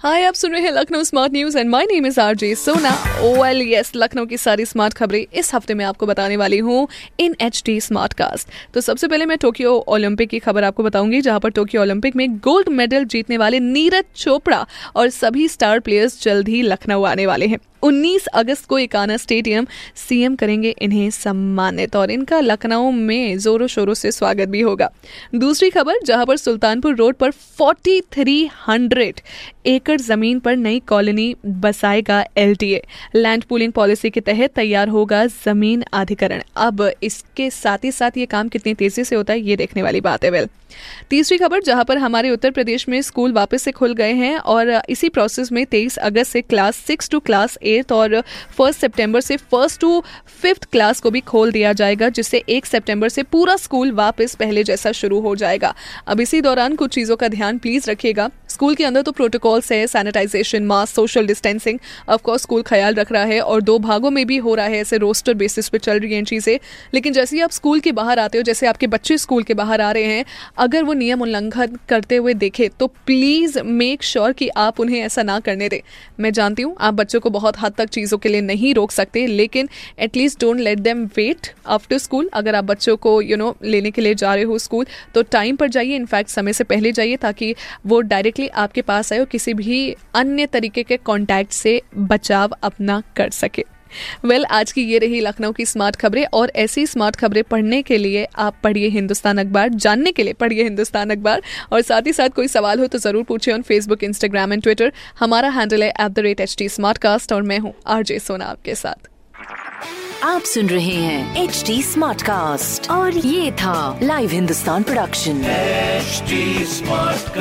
हाय, आप सुन रहे हैं Lucknow smart news and my name is RJ Sona OL yes Lucknow की सारी स्मार्ट खबरें इस हफ़्ते में आपको बताने वाली हूँ in H D smart cast तो सबसे पहले मैं टोक्यो ओलंपिक की खबर आपको बताऊँगी, जहाँ पर टोक्यो ओलंपिक में गोल्ड मेडल जीतने वाले नीरज चोपड़ा और सभी स्टार प्लेयर्स जल्द ही लखनऊ आने वाले हैं। 19 अगस्त को इकाना स्टेडियम सीएम करेंगे इन्हें सम्मानित और इनका लखनऊ में जोरों शोरों से स्वागत भी होगा। दूसरी खबर, जहाँ पर सुल्तानपुर रोड पर 4300 एकड़ ज़मीन पर नई कॉलोनी बसाएगा एलटीए। लैंड पूलिंग पॉलिसी के तहत तैयार होगा ज़मीन अधिकरण। अब इसके साथ ही साथ ये काम कितनी तेज़ी से होता है, ये देखने वाली बात है वेल तीसरी खबर, जहाँ पर हमारे उत्तर प्रदेश में स्कूल वापस से खुल गए हैं और इसी प्रोसेस में 23 अगस्त से class six to class eight और फ़र्स्ट सितंबर से फ़र्स्ट टू फिफ्थ क्लास को भी खोल दिया जाएगा, जिससे एक सितंबर से पूरा स्कूल वापस पहले जैसा शुरू हो जाएगा। अब इसी दौरान कुछ चीज़ों का ध्यान प्लीज़ रखिएगा। स्कूल के अंदर तो प्रोटोकॉल्स है, sanitization, mask social distancing of course school ख्याल रख रहा है और दो भागों में भी हो रहा है, ऐसे रोस्टर बेसिस पे चल रही हैं चीज़ें। लेकिन जैसे ही आप स्कूल के बाहर आते हो, जैसे आपके बच्चे स्कूल के बाहर आ रहे हैं, अगर वो नियम उल्लंघन करते हुए देखे तो प्लीज़ मेक श्योर कि आप उन्हें ऐसा ना करने दें। मैं जानती हूँ, आप बच्चों को बहुत हद तक चीज़ों के लिए नहीं रोक सकते, लेकिन at least don't let them wait after school अगर आप बच्चों को यू नो लेने के लिए जा रहे हो स्कूल तो टाइम पर जाइए इनफैक्ट समय से पहले जाइए, ताकि वो डायरेक्टली आपके पास आए और किसी भी अन्य तरीके के कॉन्टैक्ट से बचाव अपना कर सके। वेल well, आज की ये रही लखनऊ की स्मार्ट खबरें और ऐसी स्मार्ट खबरें पढ़ने के लिए आप पढ़िए हिंदुस्तान अखबार जानने के लिए पढ़िए हिंदुस्तान अखबार और साथ ही साथ कोई सवाल हो तो ज़रूर पूछिए on Facebook Instagram and Twitter हमारा हैंडल है at the rate H T smart cast और मैं हूँ आरजे सोना आपके साथ। आप सुन रहे हैं एच डी स्मार्ट कास्ट और ये था लाइव हिंदुस्तान प्रोडक्शन स्मार्ट